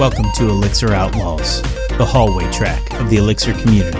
Welcome to Elixir Outlaws, the hallway track of the Elixir community.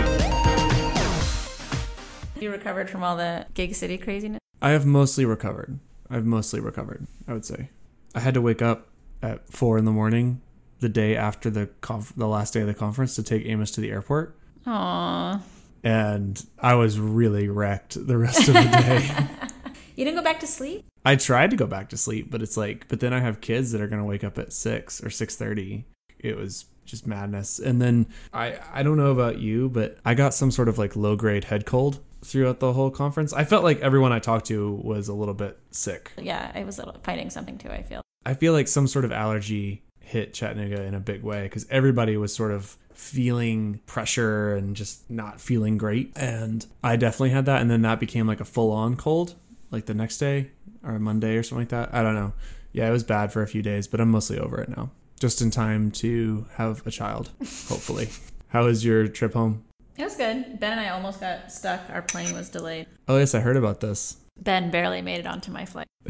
You recovered from all the gig city craziness? I have mostly recovered. I've mostly recovered, I would say. I had to wake up at four in the morning the day after the conf- the last day of the conference to take Amos to the airport. Aww. And I was really wrecked the rest of the day. You didn't go back to sleep? I tried to go back to sleep, but it's like, but then I have kids that are gonna wake up at six or six thirty. It was just madness. And then I I don't know about you, but I got some sort of like low grade head cold throughout the whole conference. I felt like everyone I talked to was a little bit sick. Yeah, I was a little- fighting something too, I feel. I feel like some sort of allergy hit Chattanooga in a big way because everybody was sort of feeling pressure and just not feeling great. And I definitely had that. And then that became like a full on cold, like the next day or Monday or something like that. I don't know. Yeah, it was bad for a few days, but I'm mostly over it now. Just in time to have a child, hopefully. How was your trip home? It was good. Ben and I almost got stuck. Our plane was delayed. Oh, yes, I heard about this. Ben barely made it onto my flight.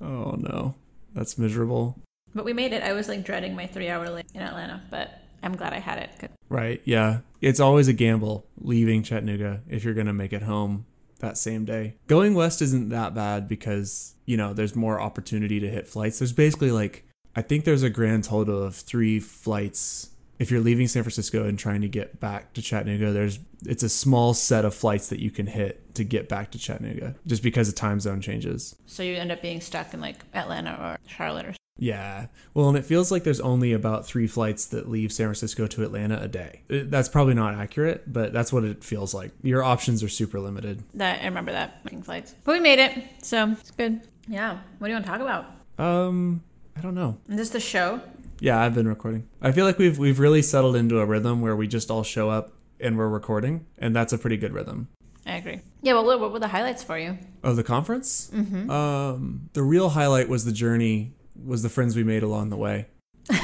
oh, no. That's miserable. But we made it. I was like dreading my three hour late in Atlanta, but I'm glad I had it. Right. Yeah. It's always a gamble leaving Chattanooga if you're going to make it home that same day. Going west isn't that bad because, you know, there's more opportunity to hit flights. There's basically like, I think there's a grand total of three flights. If you're leaving San Francisco and trying to get back to Chattanooga, there's it's a small set of flights that you can hit to get back to Chattanooga just because the time zone changes. So you end up being stuck in like Atlanta or Charlotte or Yeah. Well, and it feels like there's only about three flights that leave San Francisco to Atlanta a day. That's probably not accurate, but that's what it feels like. Your options are super limited. that. I remember that making flights. But we made it, so it's good. Yeah. What do you want to talk about? Um, I don't know. Is this the show? Yeah, I've been recording. I feel like we've we've really settled into a rhythm where we just all show up and we're recording, and that's a pretty good rhythm. I agree. Yeah. Well, what, what were the highlights for you? Of the conference, mm-hmm. um, the real highlight was the journey, was the friends we made along the way.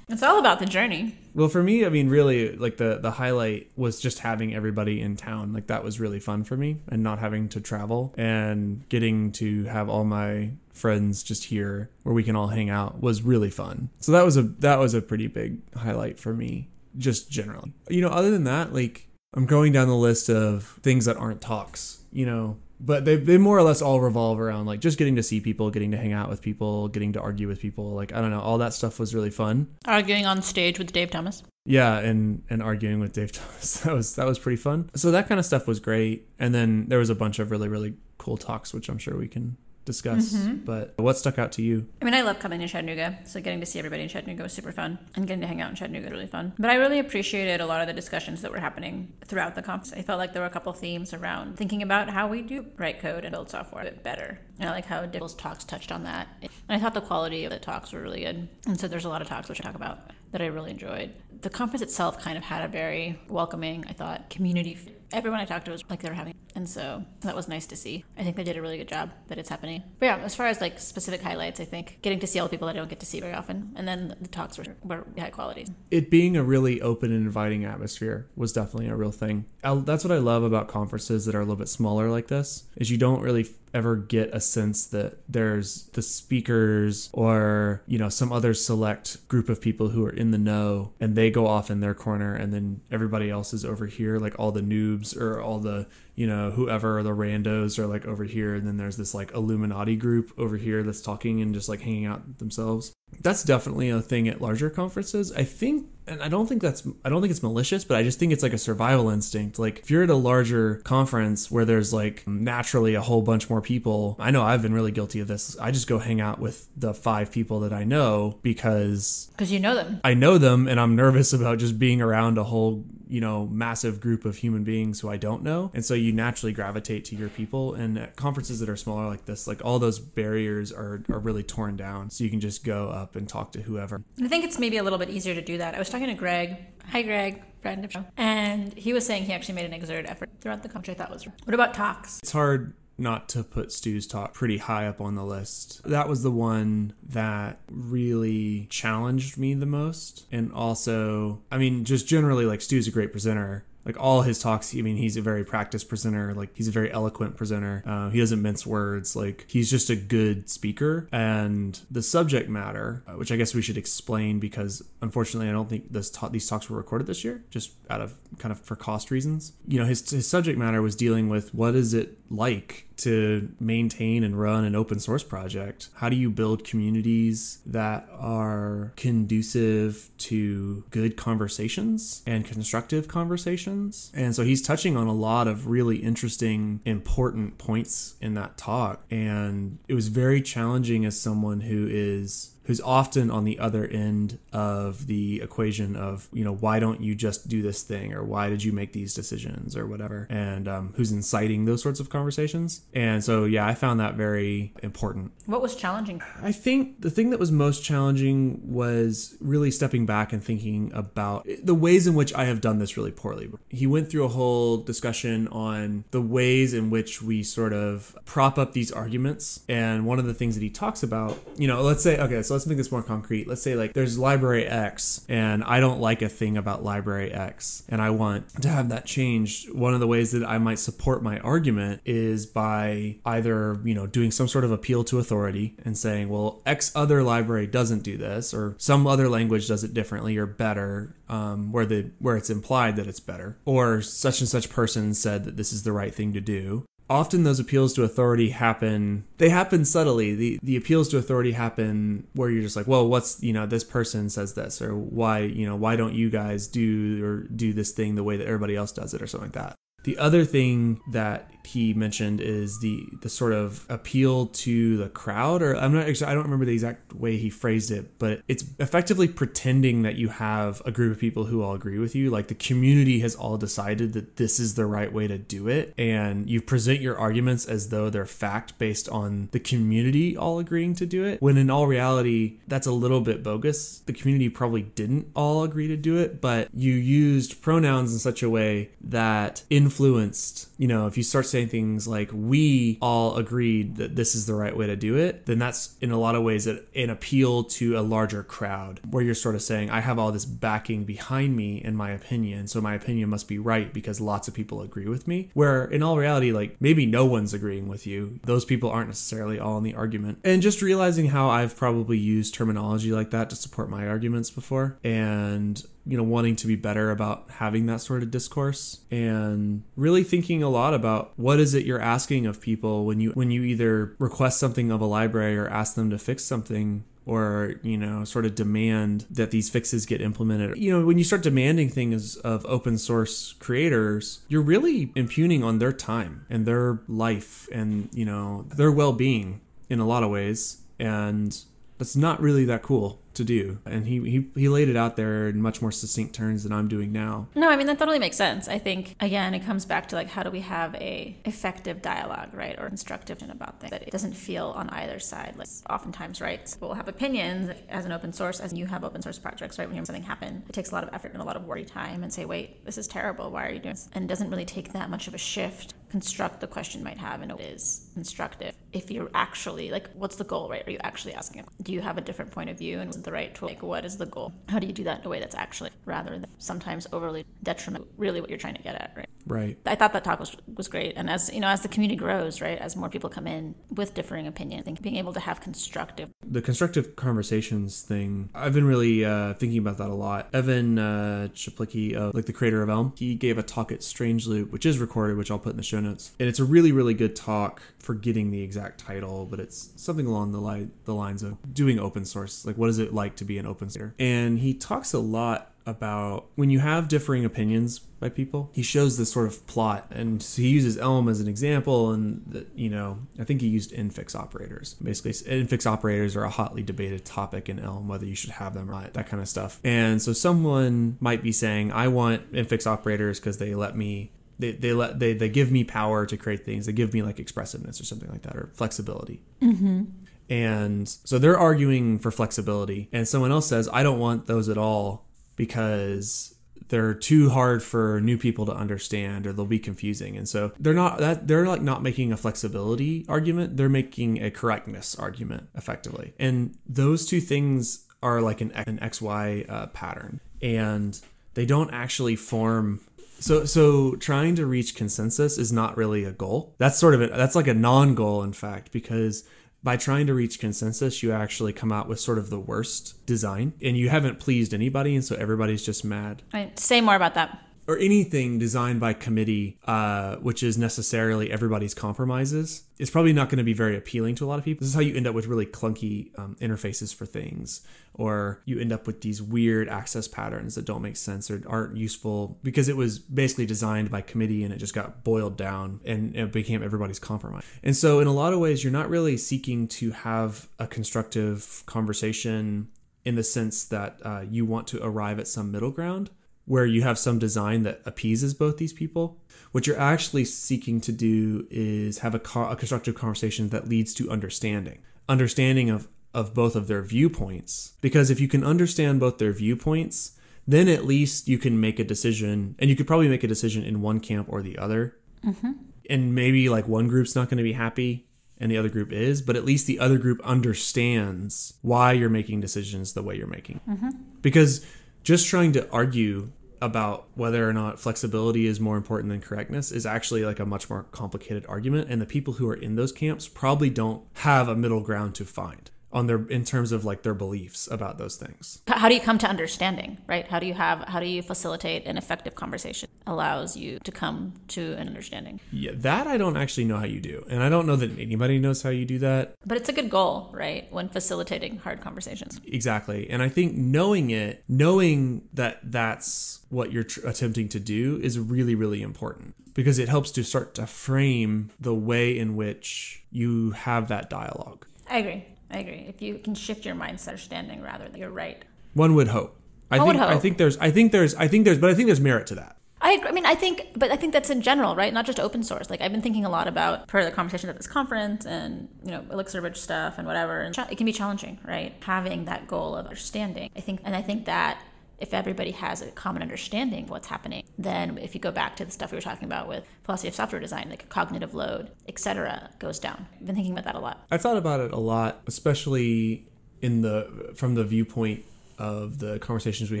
It's all about the journey. Well, for me, I mean, really, like the the highlight was just having everybody in town. Like that was really fun for me, and not having to travel and getting to have all my friends just here where we can all hang out was really fun. So that was a that was a pretty big highlight for me, just generally. You know, other than that, like I'm going down the list of things that aren't talks. You know. But they, they more or less all revolve around like just getting to see people, getting to hang out with people, getting to argue with people. Like I don't know, all that stuff was really fun. Arguing on stage with Dave Thomas. Yeah, and and arguing with Dave Thomas. That was that was pretty fun. So that kind of stuff was great. And then there was a bunch of really really cool talks which I'm sure we can discuss. Mm-hmm. But what stuck out to you? I mean, I love coming to Chattanooga, so getting to see everybody in Chattanooga was super fun, and getting to hang out in Chattanooga was really fun. But I really appreciated a lot of the discussions that were happening throughout the conference. I felt like there were a couple themes around thinking about how we do write code and build software a bit better. And I like how Dibble's talks touched on that. And I thought the quality of the talks were really good. And so there's a lot of talks which I talk about that I really enjoyed. The conference itself kind of had a very welcoming, I thought, community. Everyone I talked to was like they were having, and so that was nice to see. I think they did a really good job that it's happening. But yeah, as far as like specific highlights, I think getting to see all the people that I don't get to see very often, and then the talks were, were high quality. It being a really open and inviting atmosphere was definitely a real thing. I, that's what I love about conferences that are a little bit smaller like this is you don't really ever get a sense that there's the speakers or you know some other select group of people who are in the know and they go off in their corner and then everybody else is over here like all the noobs or all the you know whoever the randos are like over here and then there's this like illuminati group over here that's talking and just like hanging out themselves. That's definitely a thing at larger conferences. I think and i don't think that's i don't think it's malicious but i just think it's like a survival instinct. Like if you're at a larger conference where there's like naturally a whole bunch more people i know i've been really guilty of this. I just go hang out with the five people that i know because Because you know them. I know them and I'm nervous about just being around a whole, you know, massive group of human beings who I don't know. And so you naturally gravitate to your people. And at conferences that are smaller like this, like all those barriers are, are really torn down. So you can just go up and talk to whoever. I think it's maybe a little bit easier to do that. I was talking to Greg. Hi, Greg, friend of show. And he was saying he actually made an exerted effort throughout the country. I thought was. What about talks? It's hard not to put Stu's talk pretty high up on the list. That was the one that really challenged me the most. And also, I mean, just generally, like, Stu's a great presenter. like all his talks. I mean, he's a very practiced presenter. Like he's a very eloquent presenter. Uh, he doesn't mince words. Like he's just a good speaker. And the subject matter, uh, which I guess we should explain because unfortunately I don't think this ta- these talks were recorded this year, just out of kind of for cost reasons. You know, his his subject matter was dealing with what is it like to maintain and run an open source project? How do you build communities that are conducive to good conversations and constructive conversations? And so he's touching on a lot of really interesting, important points in that talk. And it was very challenging as someone who is who's often on the other end of the equation of you know why don't you just do this thing or why did you make these decisions or whatever and um, who's inciting those sorts of conversations and so yeah i found that very important What was challenging? I think the thing that was most challenging was really stepping back and thinking about the ways in which I have done this really poorly. He went through a whole discussion on the ways in which we sort of prop up these arguments. And one of the things that he talks about, you know, let's say, okay, so let's make this more concrete. Let's say, like, there's library X, and I don't like a thing about library X, and I want to have that changed. One of the ways that I might support my argument is by either, you know, doing some sort of appeal to authority and saying, well, X other library doesn't do this, or some other language does it differently or better, um, where the where it's implied that it's better, or such and such person said that this is the right thing to do. Often those appeals to authority happen they happen subtly. The the appeals to authority happen where you're just like, well, what's you know, this person says this, or why, you know, why don't you guys do or do this thing the way that everybody else does it or something like that. The other thing that he mentioned is the the sort of appeal to the crowd, or I'm not actually I don't remember the exact way he phrased it, but it's effectively pretending that you have a group of people who all agree with you. Like the community has all decided that this is the right way to do it, and you present your arguments as though they're fact based on the community all agreeing to do it. When in all reality, that's a little bit bogus. The community probably didn't all agree to do it, but you used pronouns in such a way that influenced, you know, if you start saying things like, we all agreed that this is the right way to do it, then that's in a lot of ways an appeal to a larger crowd where you're sort of saying, I have all this backing behind me in my opinion, so my opinion must be right because lots of people agree with me. Where in all reality, like maybe no one's agreeing with you. Those people aren't necessarily all in the argument. And just realizing how I've probably used terminology like that to support my arguments before and you know wanting to be better about having that sort of discourse and really thinking a lot about what is it you're asking of people when you when you either request something of a library or ask them to fix something or you know sort of demand that these fixes get implemented. You know when you start demanding things of open source creators you're really impugning on their time and their life and you know their well-being in a lot of ways. And that's not really that cool to do and he, he he laid it out there in much more succinct terms than i'm doing now No, I mean that totally makes sense. I think again, it comes back to like how do we have a effective dialogue, right, or constructive about things that it doesn't feel on either side. Like oftentimes, right, we'll have opinions as an open source, as you have open source projects, right. When something happen, it takes a lot of effort and a lot of worry time, and say, wait, this is terrible. Why are you doing this? And it doesn't really take that much of a shift. Construct the question might have, and it is constructive. If you're actually like, what's the goal, right? Are you actually asking? Do you have a different point of view, and the right tool? Like, what is the goal? How do you do that in a way that's actually rather than sometimes overly detriment? Really, what you're trying to get at, right? Right. I thought that talk was was great, and as you know, as the community grows, right, as more people come in with differing opinions, I think being able to have constructive. the constructive conversations thing i've been really uh, thinking about that a lot. Evan uh, Czaplicki, uh, like the creator of elm he gave a talk at strange loop which is recorded which i'll put in the show notes. And it's a really really good talk forgetting the exact title but it's something along the, li- the lines of doing open source. Like what is it like to be an open source? And he talks a lot about when you have differing opinions by people. He shows this sort of plot, and so he uses Elm as an example. And the, you know, I think he used infix operators. Basically, infix operators are a hotly debated topic in Elm, whether you should have them or not, that kind of stuff. And so someone might be saying, "I want infix operators because they let me." They, they let they, they give me power to create things they give me like expressiveness or something like that or flexibility mm-hmm. and so they're arguing for flexibility and someone else says i don't want those at all because they're too hard for new people to understand or they'll be confusing. And so they're not that they're like not making a flexibility argument. They're making a correctness argument effectively. And those two things are like an, an xy uh, pattern. And they don't actually form So so trying to reach consensus is not really a goal. That's sort of a, that's like a non-goal in fact because by trying to reach consensus you actually come out with sort of the worst design and you haven't pleased anybody and so everybody's just mad. Say more about that. Or anything designed by committee, uh, which is necessarily everybody's compromises, is probably not going to be very appealing to a lot of people. This is how you end up with really clunky um, interfaces for things, or you end up with these weird access patterns that don't make sense or aren't useful because it was basically designed by committee and it just got boiled down and it became everybody's compromise. And so, in a lot of ways, you're not really seeking to have a constructive conversation in the sense that uh, you want to arrive at some middle ground where you have some design that appeases both these people. What you're actually seeking to do is have a, co- a constructive conversation that leads to understanding, understanding of of both of their viewpoints. Because if you can understand both their viewpoints, then at least you can make a decision, and you could probably make a decision in one camp or the other. Mm-hmm. And maybe like one group's not going to be happy and the other group is, but at least the other group understands why you're making decisions the way you're making. Mm-hmm. Because just trying to argue about whether or not flexibility is more important than correctness is actually like a much more complicated argument and the people who are in those camps probably don't have a middle ground to find on their in terms of like their beliefs about those things. How do you come to understanding, right? How do you have how do you facilitate an effective conversation allows you to come to an understanding? Yeah, that I don't actually know how you do. And I don't know that anybody knows how you do that. But it's a good goal, right? When facilitating hard conversations. Exactly. And I think knowing it, knowing that that's what you're tr- attempting to do is really, really important because it helps to start to frame the way in which you have that dialogue. I agree. I agree. If you can shift your mindset understanding rather than you're right. One would hope. I One think would I think there's I think there's I think there's but I think there's merit to that. I, agree. I mean, I think, but I think that's in general, right? Not just open source. Like I've been thinking a lot about per the conversations at this conference and you know Elixir Bridge stuff and whatever. And it can be challenging, right? Having that goal of understanding. I think, and I think that if everybody has a common understanding of what's happening, then if you go back to the stuff we were talking about with philosophy of software design, like cognitive load, etc., goes down. I've been thinking about that a lot. I've thought about it a lot, especially in the from the viewpoint of the conversations we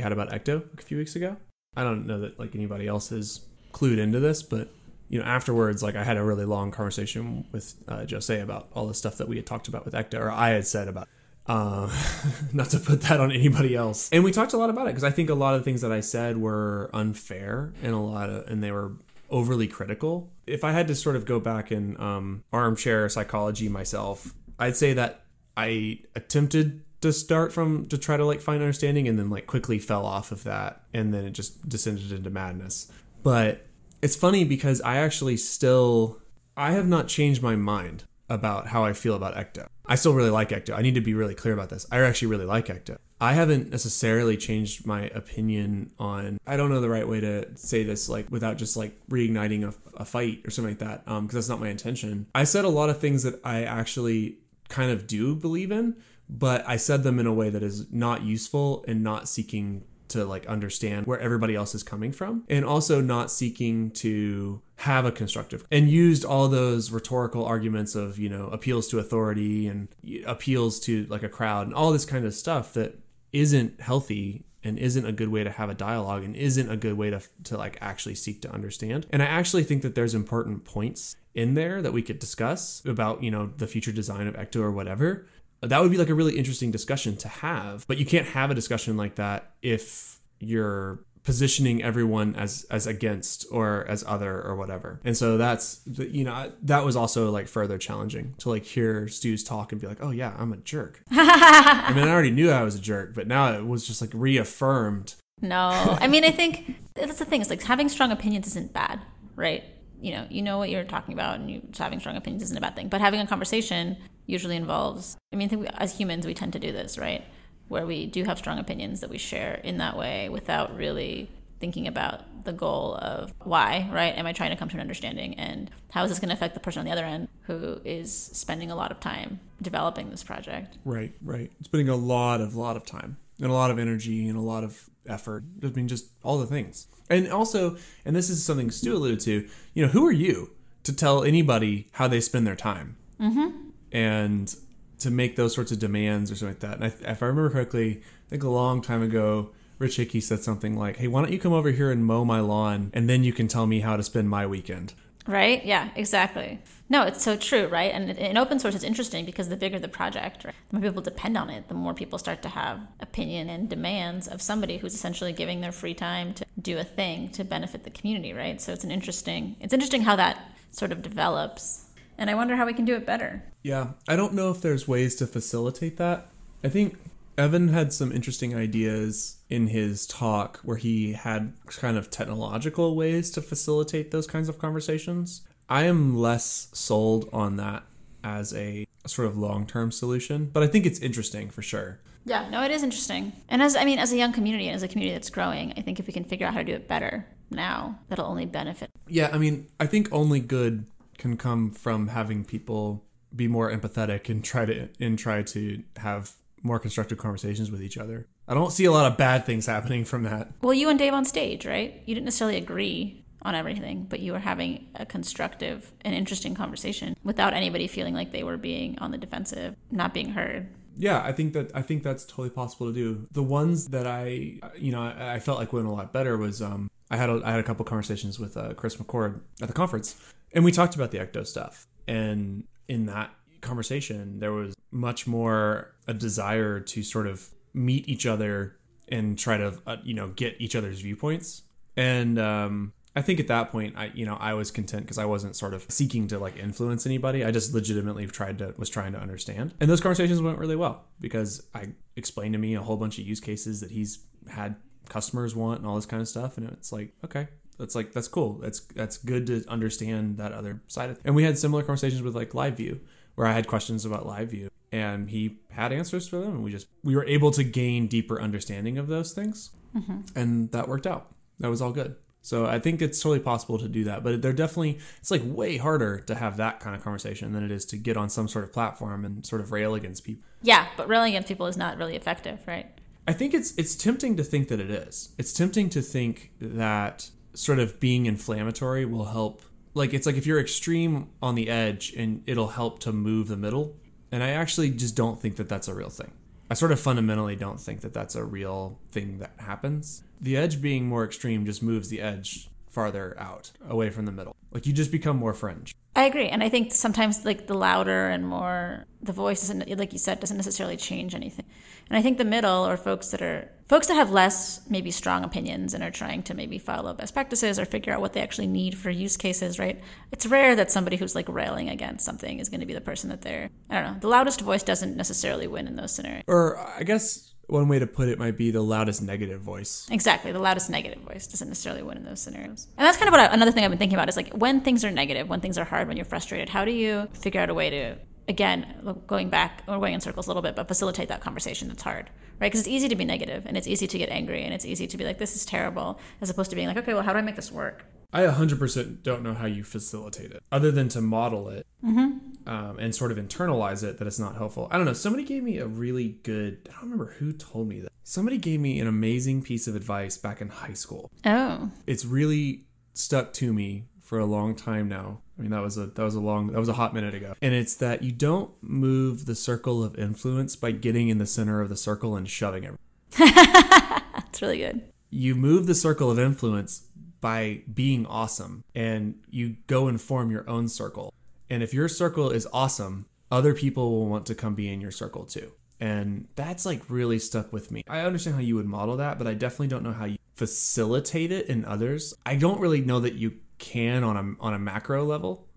had about Ecto a few weeks ago. I don't know that like anybody else is clued into this, but you know, afterwards, like I had a really long conversation with uh, Jose about all the stuff that we had talked about with Ecto, or I had said about. Uh, not to put that on anybody else. And we talked a lot about it because I think a lot of the things that I said were unfair and a lot of, and they were overly critical. If I had to sort of go back and um, armchair psychology myself, I'd say that I attempted to start from to try to like find understanding and then like quickly fell off of that and then it just descended into madness. But it's funny because I actually still I have not changed my mind about how I feel about Ecto. I still really like Ecto. I need to be really clear about this. I actually really like Ecto. I haven't necessarily changed my opinion on. I don't know the right way to say this, like without just like reigniting a, a fight or something like that, um, because that's not my intention. I said a lot of things that I actually kind of do believe in, but I said them in a way that is not useful and not seeking to like understand where everybody else is coming from and also not seeking to have a constructive and used all those rhetorical arguments of you know appeals to authority and appeals to like a crowd and all this kind of stuff that isn't healthy and isn't a good way to have a dialogue and isn't a good way to to like actually seek to understand. And i actually think that there's important points in there that we could discuss about you know the future design of ecto or whatever. That would be like a really interesting discussion to have but you can't have a discussion like that if you're positioning everyone as as against or as other or whatever and so that's the- you know that was also like further challenging to like hear Stu's talk and be like oh yeah i'm a jerk i mean i already knew i was a jerk but now it was just like reaffirmed No, I mean, I think that's the thing. It's like having strong opinions isn't bad, right? You know, you know what you're talking about, and you having strong opinions isn't a bad thing. But having a conversation usually involves. I mean, I think we, as humans, we tend to do this, right? Where we do have strong opinions that we share in that way without really thinking about the goal of why, right? Am I trying to come to an understanding, and how is this going to affect the person on the other end who is spending a lot of time developing this project? Right, right. Spending a lot of lot of time and a lot of energy and a lot of effort. I mean, just all the things. And also, and this is something Stu alluded to. You know, who are you to tell anybody how they spend their time? Mm-hmm. And to make those sorts of demands or something like that. And I, if I remember correctly, I think a long time ago, Rich Hickey said something like, "Hey, why don't you come over here and mow my lawn, and then you can tell me how to spend my weekend." Right? Yeah, exactly. No, it's so true, right? And in open source, it's interesting because the bigger the project, right, the more people depend on it, the more people start to have opinion and demands of somebody who's essentially giving their free time to do a thing to benefit the community, right? So it's an interesting, it's interesting how that sort of develops. And I wonder how we can do it better. Yeah, I don't know if there's ways to facilitate that. I think Evan had some interesting ideas in his talk where he had kind of technological ways to facilitate those kinds of conversations. I am less sold on that as a sort of long-term solution, but I think it's interesting for sure. Yeah, no, it is interesting. And as I mean, as a young community and as a community that's growing, I think if we can figure out how to do it better now, that'll only benefit. Yeah, I mean, I think only good can come from having people be more empathetic and try to and try to have more constructive conversations with each other. I don't see a lot of bad things happening from that. Well, you and Dave on stage, right? You didn't necessarily agree on everything, but you were having a constructive and interesting conversation without anybody feeling like they were being on the defensive, not being heard. Yeah, I think that I think that's totally possible to do. The ones that I, you know, I, I felt like went a lot better was um, I had a, I had a couple conversations with uh, Chris McCord at the conference, and we talked about the Ecto stuff. And in that conversation, there was much more a desire to sort of meet each other and try to, uh, you know, get each other's viewpoints. And um, I think at that point, I you know I was content because I wasn't sort of seeking to like influence anybody. I just legitimately tried to was trying to understand, and those conversations went really well because I explained to me a whole bunch of use cases that he's had customers want and all this kind of stuff, and it's like okay, that's like that's cool. That's that's good to understand that other side of. It. And we had similar conversations with like Live View, where I had questions about Live View, and he had answers for them, and we just we were able to gain deeper understanding of those things, mm-hmm. and that worked out. That was all good. So I think it's totally possible to do that, but they're definitely it's like way harder to have that kind of conversation than it is to get on some sort of platform and sort of rail against people. Yeah, but railing against people is not really effective, right? I think it's it's tempting to think that it is. It's tempting to think that sort of being inflammatory will help like it's like if you're extreme on the edge and it'll help to move the middle. And I actually just don't think that that's a real thing. I sort of fundamentally don't think that that's a real thing that happens. The edge being more extreme just moves the edge farther out, away from the middle. Like you just become more fringe. I agree, and I think sometimes like the louder and more the voice isn't like you said doesn't necessarily change anything. And I think the middle or folks that are folks that have less maybe strong opinions and are trying to maybe follow best practices or figure out what they actually need for use cases, right? It's rare that somebody who's like railing against something is going to be the person that they're I don't know. The loudest voice doesn't necessarily win in those scenarios. Or I guess one way to put it might be the loudest negative voice. Exactly, the loudest negative voice doesn't necessarily win in those scenarios. And that's kind of what I, another thing I've been thinking about is like when things are negative, when things are hard, when you're frustrated, how do you figure out a way to again going back or going in circles a little bit, but facilitate that conversation that's hard, right? Because it's easy to be negative and it's easy to get angry and it's easy to be like this is terrible, as opposed to being like okay, well how do I make this work? I 100% don't know how you facilitate it other than to model it mm-hmm. um, and sort of internalize it that it's not helpful. I don't know. Somebody gave me a really good, I don't remember who told me that. Somebody gave me an amazing piece of advice back in high school. Oh. It's really stuck to me for a long time now. I mean, that was a that was a long that was a hot minute ago. And it's that you don't move the circle of influence by getting in the center of the circle and shoving it. That's really good. You move the circle of influence by being awesome and you go and form your own circle. And if your circle is awesome, other people will want to come be in your circle too. And that's like really stuck with me. I understand how you would model that, but I definitely don't know how you facilitate it in others. I don't really know that you can on a on a macro level.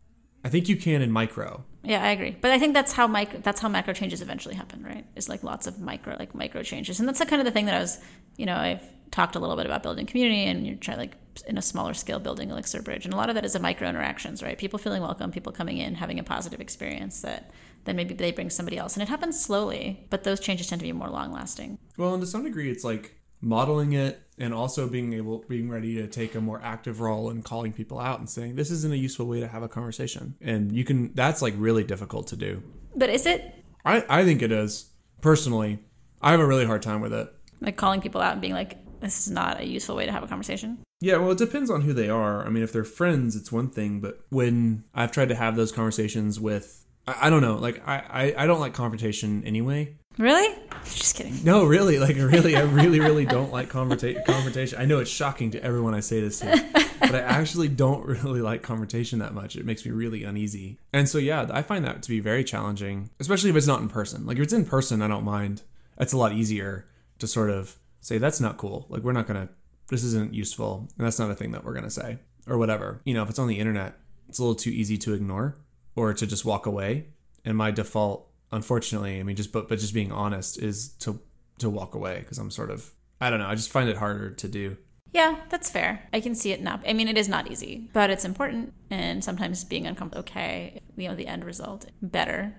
I think you can in micro. Yeah, I agree. But I think that's how micro that's how macro changes eventually happen, right? It's like lots of micro like micro changes. And that's the kind of the thing that I was, you know, I've talked a little bit about building community and you're trying like in a smaller scale building Elixir Bridge. And a lot of that is a micro interactions, right? People feeling welcome, people coming in, having a positive experience that then maybe they bring somebody else. And it happens slowly, but those changes tend to be more long lasting. Well, and to some degree it's like modeling it and also being able being ready to take a more active role in calling people out and saying this isn't a useful way to have a conversation. And you can that's like really difficult to do. But is it? I i think it is. Personally i have a really hard time with it. Like calling people out and being like this is not a useful way to have a conversation? Yeah well it depends on who they are. I mean if they're friends it's one thing but when i've tried to have those conversations with i, I don't know. Like I, I i don't like confrontation anyway Really? Just kidding. No, really, like really, I really, really don't like confronta- confrontation. I know it's shocking to everyone I say this to, but I actually don't really like confrontation that much. It makes me really uneasy, and so yeah, I find that to be very challenging, especially if it's not in person. Like if it's in person, I don't mind. It's a lot easier to sort of say that's not cool. Like we're not gonna, this isn't useful, and that's not a thing that we're gonna say or whatever. You know, if it's on the internet, it's a little too easy to ignore or to just walk away. And my default unfortunately, I mean, just but but just being honest is to to walk away because I'm sort of I don't know. I just find it harder to do. Yeah, that's fair. I can see it not. I mean, it is not easy, but it's important, and sometimes being uncomfortable. Okay, you know, the end result better.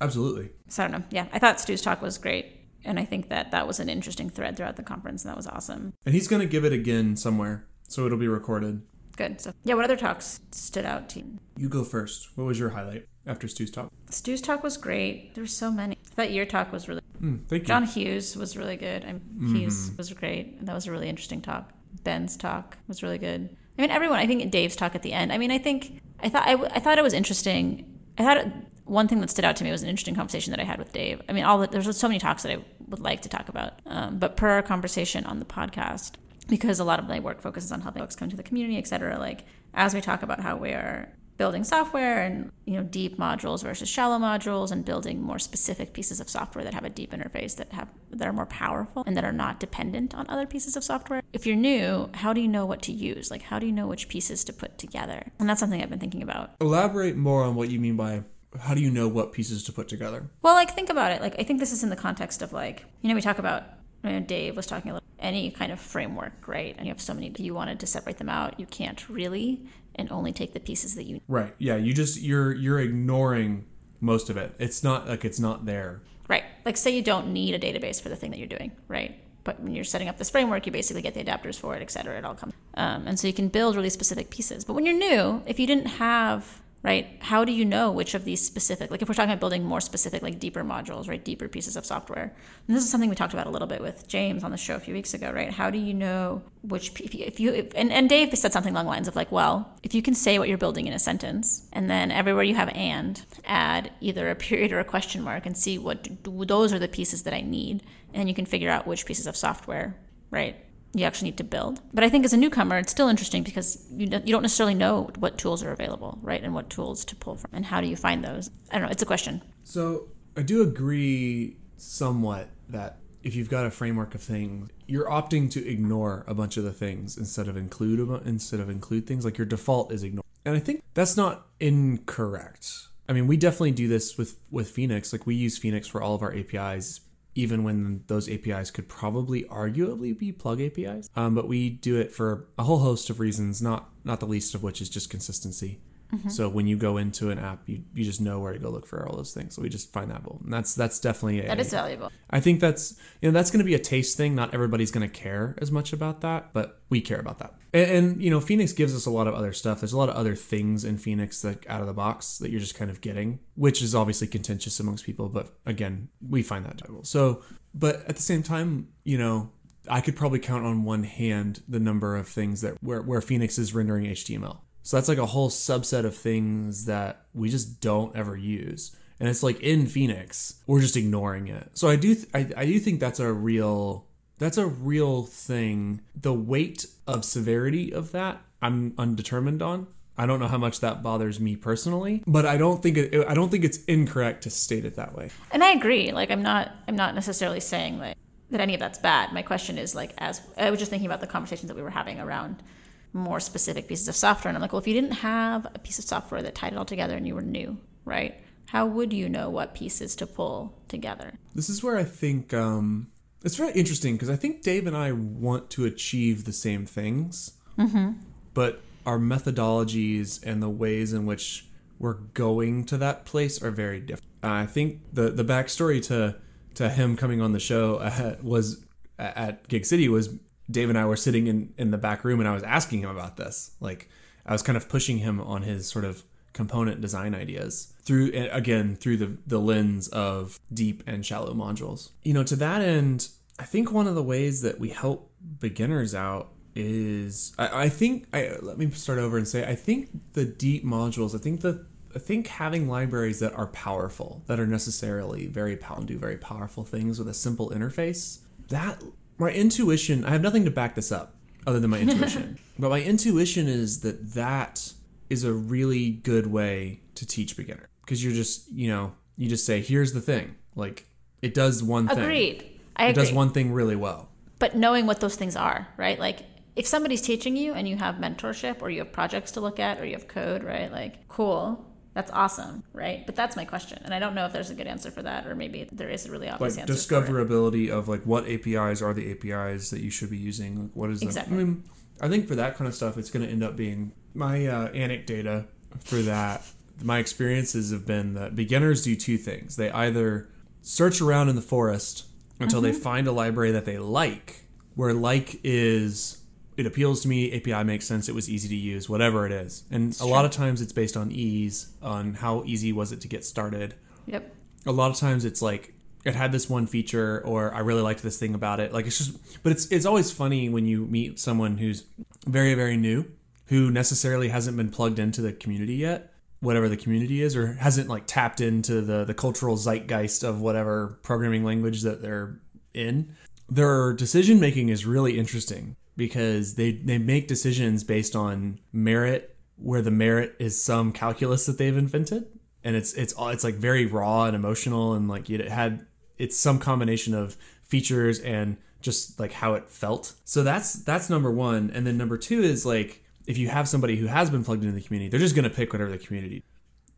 Absolutely. So I don't know. Yeah, I thought Stu's talk was great. And I think that that was an interesting thread throughout the conference, and that was awesome. And he's going to give it again somewhere, so it'll be recorded. Good. So, yeah, what other talks stood out to you? You go first. What was your highlight after Stu's talk? Stu's talk was great. There were so many. I thought your talk was really. Mm, thank you. John Hughes was really good. I mm-hmm. Hughes was great. That was a really interesting talk. Ben's talk was really good. I mean, everyone. I think Dave's talk at the end. I mean, I think I thought I, I thought it was interesting. I thought it, one thing that stood out to me was an interesting conversation that I had with Dave. I mean, all the, there's so many talks that I would like to talk about, um, but per our conversation on the podcast, because a lot of my work focuses on helping folks come to the community, et cetera. Like as we talk about how we are building software and you know deep modules versus shallow modules and building more specific pieces of software that have a deep interface that have that are more powerful and that are not dependent on other pieces of software. If you're new how do you know what to use? Like how do you know which pieces to put together? And that's something i've been thinking about. Elaborate more on what you mean by how do you know what pieces to put together? Well like think about it. Like i think this is in the context of like you know we talk about you know, Dave was talking a little any kind of framework, right? And you have so many you wanted to separate them out, you can't really and only take the pieces that you Right. Yeah, you just you're you're ignoring most of it. It's not like it's not there. Right. Like say you don't need a database for the thing that you're doing, right? But when you're setting up this framework, you basically get the adapters for it, et cetera. It all comes. Um, and so you can build really specific pieces. But when you're new, if you didn't have right? How do you know which of these specific, like if we're talking about building more specific, like deeper modules, right? Deeper pieces of software. And this is something we talked about a little bit with James on the show a few weeks ago, right? How do you know which, if you, if and, and Dave said something along the lines of like, well, if you can say what you're building in a sentence and then everywhere you have and, add either a period or a question mark and see what, those are the pieces that I need. And then you can figure out which pieces of software, right? You actually need to build. But I think as a newcomer, it's still interesting because you don't, you don't necessarily know what tools are available, right? And what tools to pull from. And how do you find those? I don't know. It's a question. So I do agree somewhat that if you've got a framework of things, you're opting to ignore a bunch of the things instead of include instead of include things. Like your default is ignore. And I think that's not incorrect. I mean, we definitely do this with with Phoenix. Like we use Phoenix for all of our APIs even when those APIs could probably arguably be plug APIs. Um, but we do it for a whole host of reasons, not not the least of which is just consistency. Mm-hmm. So when you go into an app, you, you just know where to go look for all those things. So we just find that valuable, and that's that's definitely a, that is valuable. I think that's you know that's going to be a taste thing. Not everybody's going to care as much about that, but we care about that. And, and, you know, Phoenix gives us a lot of other stuff. There's a lot of other things in Phoenix that out of the box that you're just kind of getting, which is obviously contentious amongst people. But again, we find that valuable. So, but at the same time, you know, I could probably count on one hand the number of things that where, where Phoenix is rendering HTML. So that's like a whole subset of things that we just don't ever use. And it's like in Phoenix, we're just ignoring it. So I do th- I, I do think that's a real that's a real thing. The weight of severity of that I'm undetermined on. I don't know how much that bothers me personally, but I don't think it I don't think it's incorrect to state it that way. And I agree. Like I'm not I'm not necessarily saying like that any of that's bad. My question is like as I was just thinking about the conversations that we were having around more specific pieces of software. And I'm like, well, if you didn't have a piece of software that tied it all together and you were new, right? How would you know what pieces to pull together? This is where I think um, it's very interesting because I think Dave and I want to achieve the same things, mm-hmm. but our methodologies and the ways in which we're going to that place are very different. I think the the backstory to to him coming on the show uh, was at Gig City was Dave and I were sitting in, in the back room and I was asking him about this. Like I was kind of pushing him on his sort of component design ideas through again through the the lens of deep and shallow modules. You know, to that end, I think one of the ways that we help beginners out is I, I think I let me start over and say I think the deep modules, I think the I think having libraries that are powerful, that are necessarily very powerful, do very powerful things with a simple interface, that my intuition, I have nothing to back this up other than my intuition, but my intuition is that that is a really good way to teach beginner because you're just, you know, you just say, here's the thing. Like it does one thing. Agreed. I It agree. does one thing really well. but knowing what those things are, right? Like if somebody's teaching you and you have mentorship or you have projects to look at or you have code, right? Like cool. That's awesome, right? But that's my question. And I don't know if there's a good answer for that or maybe there is a really obvious like answer. discoverability of like what APIs are the APIs that you should be using. Like what is Exactly. the I mean, I think for that kind of stuff, it's going to end up being my uh, anecdata for that. My experiences have been that beginners do two things. They either search around in the forest until Mm-hmm. they find a library that they like, where like is it appeals to me, API makes sense, it was easy to use, whatever it is. And a lot of times it's based on ease, on how easy was it to get started Yep. a lot of times it's like it had this one feature or I really liked this thing about it. Like it's just but it's it's always funny when you meet someone who's very very new who necessarily hasn't been plugged into the community yet, whatever the community is or hasn't like tapped into the the cultural zeitgeist of whatever programming language that they're in. Their decision making is really interesting because they they make decisions based on merit where the merit is some calculus that they've invented. And it's it's it's like very raw and emotional and like it had it's some combination of features and just like how it felt. So that's that's number one. And then number two is like if you have somebody who has been plugged into the community they're just going to pick whatever the community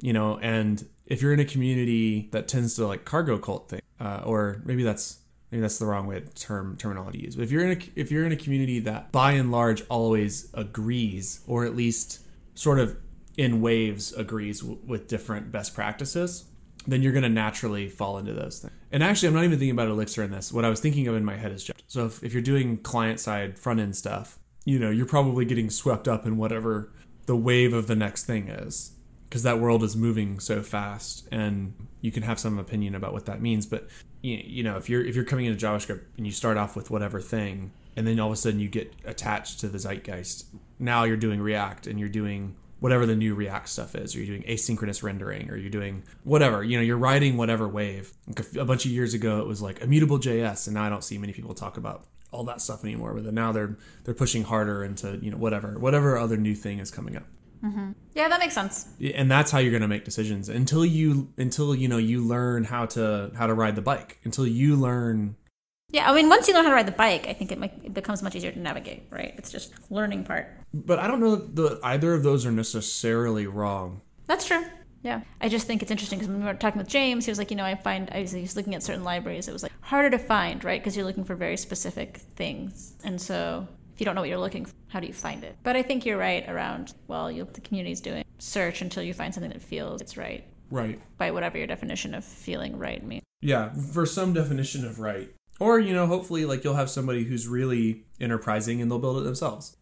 you know? And if you're in a community that tends to like cargo cult thing uh, or maybe that's maybe that's the wrong way term terminology to use but if you're in a if you're in a community that by and large always agrees or at least sort of in waves agrees w- with different best practices then you're going to naturally fall into those things. And actually i'm not even thinking about elixir in this. What i was thinking of in my head is just so if, if you're doing client side front end stuff you know you're probably getting swept up in whatever the wave of the next thing is because that world is moving so fast and you can have some opinion about what that means but you, know if you're if you're coming into javascript and you start off with whatever thing and then all of a sudden you get attached to the zeitgeist now you're doing react and you're doing whatever the new react stuff is or you're doing asynchronous rendering or you're doing whatever you know you're riding whatever wave. A, bunch of years ago it was like immutable js and now i don't see many people talk about all that stuff anymore but now they're they're pushing harder into you know whatever whatever other new thing is coming up Mm-hmm. Yeah, that makes sense. and that's how you're going to make decisions until you until you know you learn how to how to ride the bike until you learn Yeah, I mean, once you learn how to ride the bike, I think it, might, it becomes much easier to navigate, right? It's just learning part. but i don't know that either of those are necessarily wrong That's true. Yeah. I just think it's interesting because when we were talking with James, he was like, you know, I find, I was, he was looking at certain libraries, it was like harder to find, right? Because you're looking for very specific things. And so if you don't know what you're looking for, how do you find it? But I think you're right around, well, you, the community's doing search until you find something that feels it's right. Right. By whatever your definition of feeling right means. yeah for some definition of right. Or you know hopefully like you'll have somebody who's really enterprising and they'll build it themselves.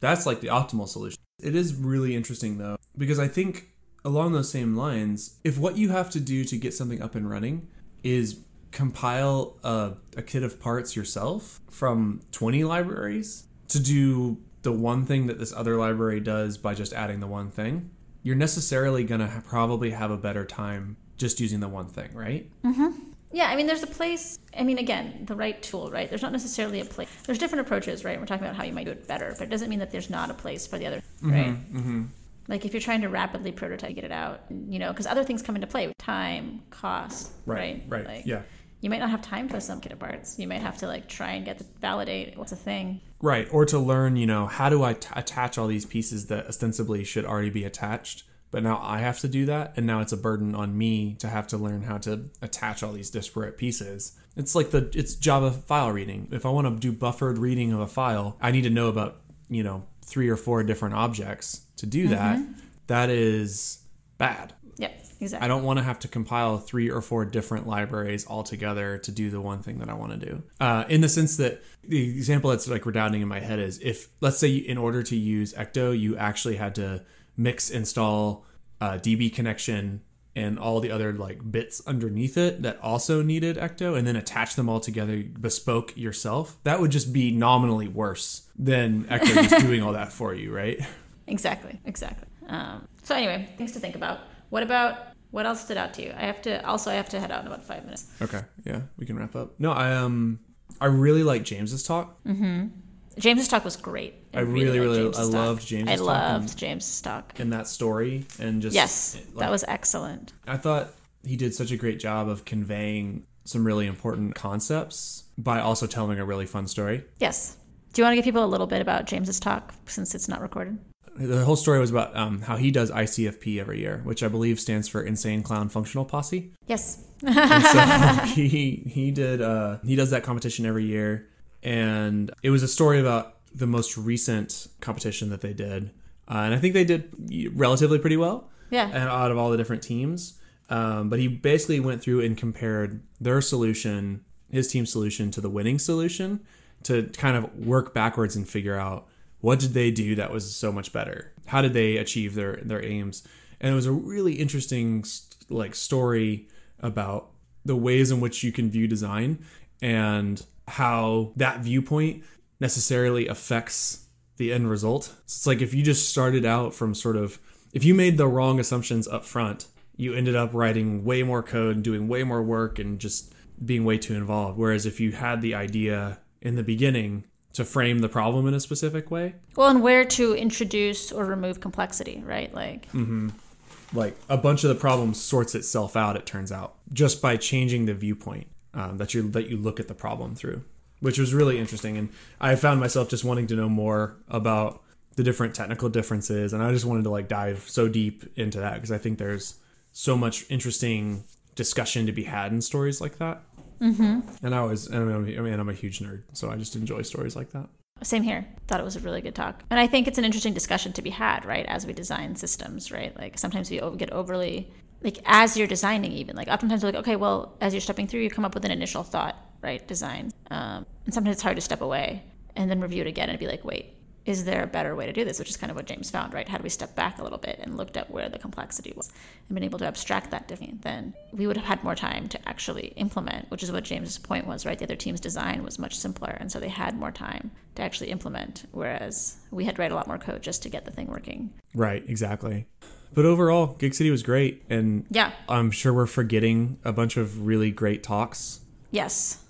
That's like the optimal solution. It is really interesting though because i think along those same lines if what you have to do to get something up and running is compile a, a kit of parts yourself from 20 libraries to do the one thing that this other library does by just adding the one thing you're necessarily going to ha- probably have a better time just using the one thing right Mm-hmm. Yeah, I mean, there's a place. I mean, again, the right tool, right? There's not necessarily a place. There's different approaches, right? We're talking about how you might do it better, but it doesn't mean that there's not a place for the other, right? Mm-hmm. Like if you're trying to rapidly prototype, get it out, you know, because other things come into play: time, cost, right? right Like, yeah You might not have time for some kit of parts. You might have to like try and get to validate what's a thing. Right, or to learn, you know, how do I t- attach all these pieces that ostensibly should already be attached, but now I have to do that, and now it's a burden on me to have to learn how to attach all these disparate pieces. It's like the it's Java file reading. If I want to do buffered reading of a file, I need to know about, you know, three or four different objects to do that. Mm-hmm. That is bad. Yep, exactly. I don't want to have to compile three or four different libraries all together to do the one thing that I want to do. Uh, in the sense that the example that's like redounding in my head is if, let's say, in order to use Ecto, you actually had to mix, install, uh, DB connection, and all the other like bits underneath it that also needed Ecto, and then attach them all together bespoke yourself. That would just be nominally worse than Ecto just doing all that for you, right? Exactly, exactly. Um, so anyway, things to think about. What about what else stood out to you? I have to also I have to head out in about five minutes. Okay, yeah, we can wrap up. No, I um, I really like James's talk. Mm-hmm. James's talk was great. I really, liked really- James's I loved James's talk. I loved and- James's talk. in that story and just Yes, like, that was excellent. I thought he did such a great job of conveying some really important concepts by also telling a really fun story. Yes. Do you want to give people a little bit about James's talk since it's not recorded? The whole story was about um, how he does ICFP every year, which I believe stands for Insane Clown Functional Posse. Yes. So he he did uh, he does that competition every year, and it was a story about the most recent competition that they did, uh, and I think they did relatively pretty well. Yeah. and out of all the different teams. Um, but he basically went through and compared their solution, his team's solution, to the winning solution to kind of work backwards and figure out what did they do that was so much better. How did they achieve their their aims? And it was a really interesting like story about the ways in which you can view design and how that viewpoint necessarily affects the end result. It's like if you just started out from sort of if you made the wrong assumptions up front, you ended up writing way more code and doing way more work and just being way too involved. Whereas if you had the idea in the beginning to frame the problem in a specific way, Well, and where to introduce or remove complexity, right? Like, mm-hmm. like a bunch of the problem sorts itself out. It turns out just by changing the viewpoint um, that you that you look at the problem through, which was really interesting. And I found myself just wanting to know more about the different technical differences, and I just wanted to like dive so deep into that because I think there's so much interesting discussion to be had in stories like that. Mm-hmm. And I was, I mean, I mean, I'm a huge nerd, so I just enjoy stories like that. same here. Thought it was a really good talk. And I think it's an interesting discussion to be had, right? As we design systems, right? Like, sometimes we get overly, like, as you're designing, even, like, oftentimes we're like, okay, well, as you're stepping through, you come up with an initial thought, right? Design. Um, and sometimes it's hard to step away and then review it again and be like, wait, is there a better way to do this? Which is kind of what James found, right? Had we stepped back a little bit and looked at where the complexity was and been able to abstract that differently, then we would have had more time to actually implement, which is what James's point was, right? The other team's design was much simpler, and so they had more time to actually implement, whereas we had to write a lot more code just to get the thing working. Right, exactly. But overall, Gig City was great, and Yeah. I'm sure we're forgetting a bunch of really great talks. Yes.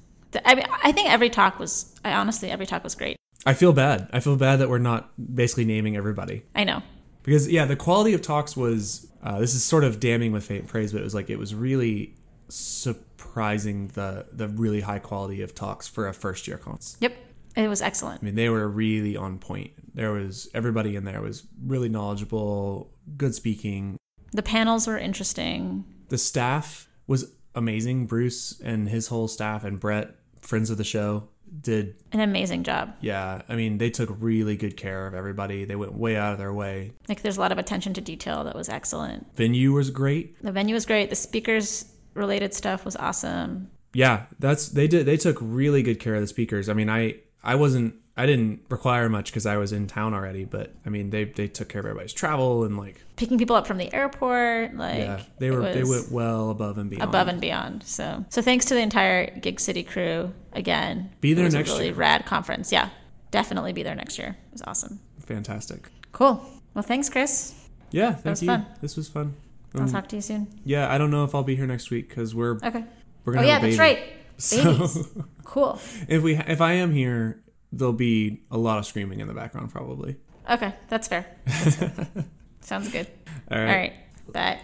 I mean, I think every talk was, I honestly, every talk was great. I feel bad. I feel bad that we're not basically naming everybody I know. because yeah, the quality of talks was. Uh, this is sort of damning with faint praise, but it was like it was really surprising the the really high quality of talks for a first year cons. Yep. It was excellent. I mean, they were really on point. There was everybody in there was really knowledgeable, good speaking. The panels were interesting. The staff was amazing. Bruce and his whole staff and Brett, friends of the show, did An amazing job. yeah. I mean, they took really good care of everybody. They went way out of their way. Like, there's a lot of attention to detail that was excellent. Venue was great. The venue was great. The speakers related stuff was awesome. Yeah, that's they did. They took really good care of the speakers. I mean, I I wasn't. I didn't require much because I was in town already. But I mean, they they took care of everybody's travel and like Picking people up from the airport, like yeah, they were they went well above and beyond. above and beyond. So, so thanks to the entire Gig City crew again. Be there it was next a really year. rad conference. Yeah, definitely be there next year. It was awesome. Fantastic. Cool. Well, thanks, Chris. Yeah, thank you. fun. This was fun. I'll Um, talk to you soon. yeah, I don't know if I'll be here next week because we're Okay. we're Oh gonna yeah, have a that's right. So Babies. cool. if we if I am here, there'll be a lot of screaming in the background probably. Okay, that's fair. Sounds good. All right. All right. Bye.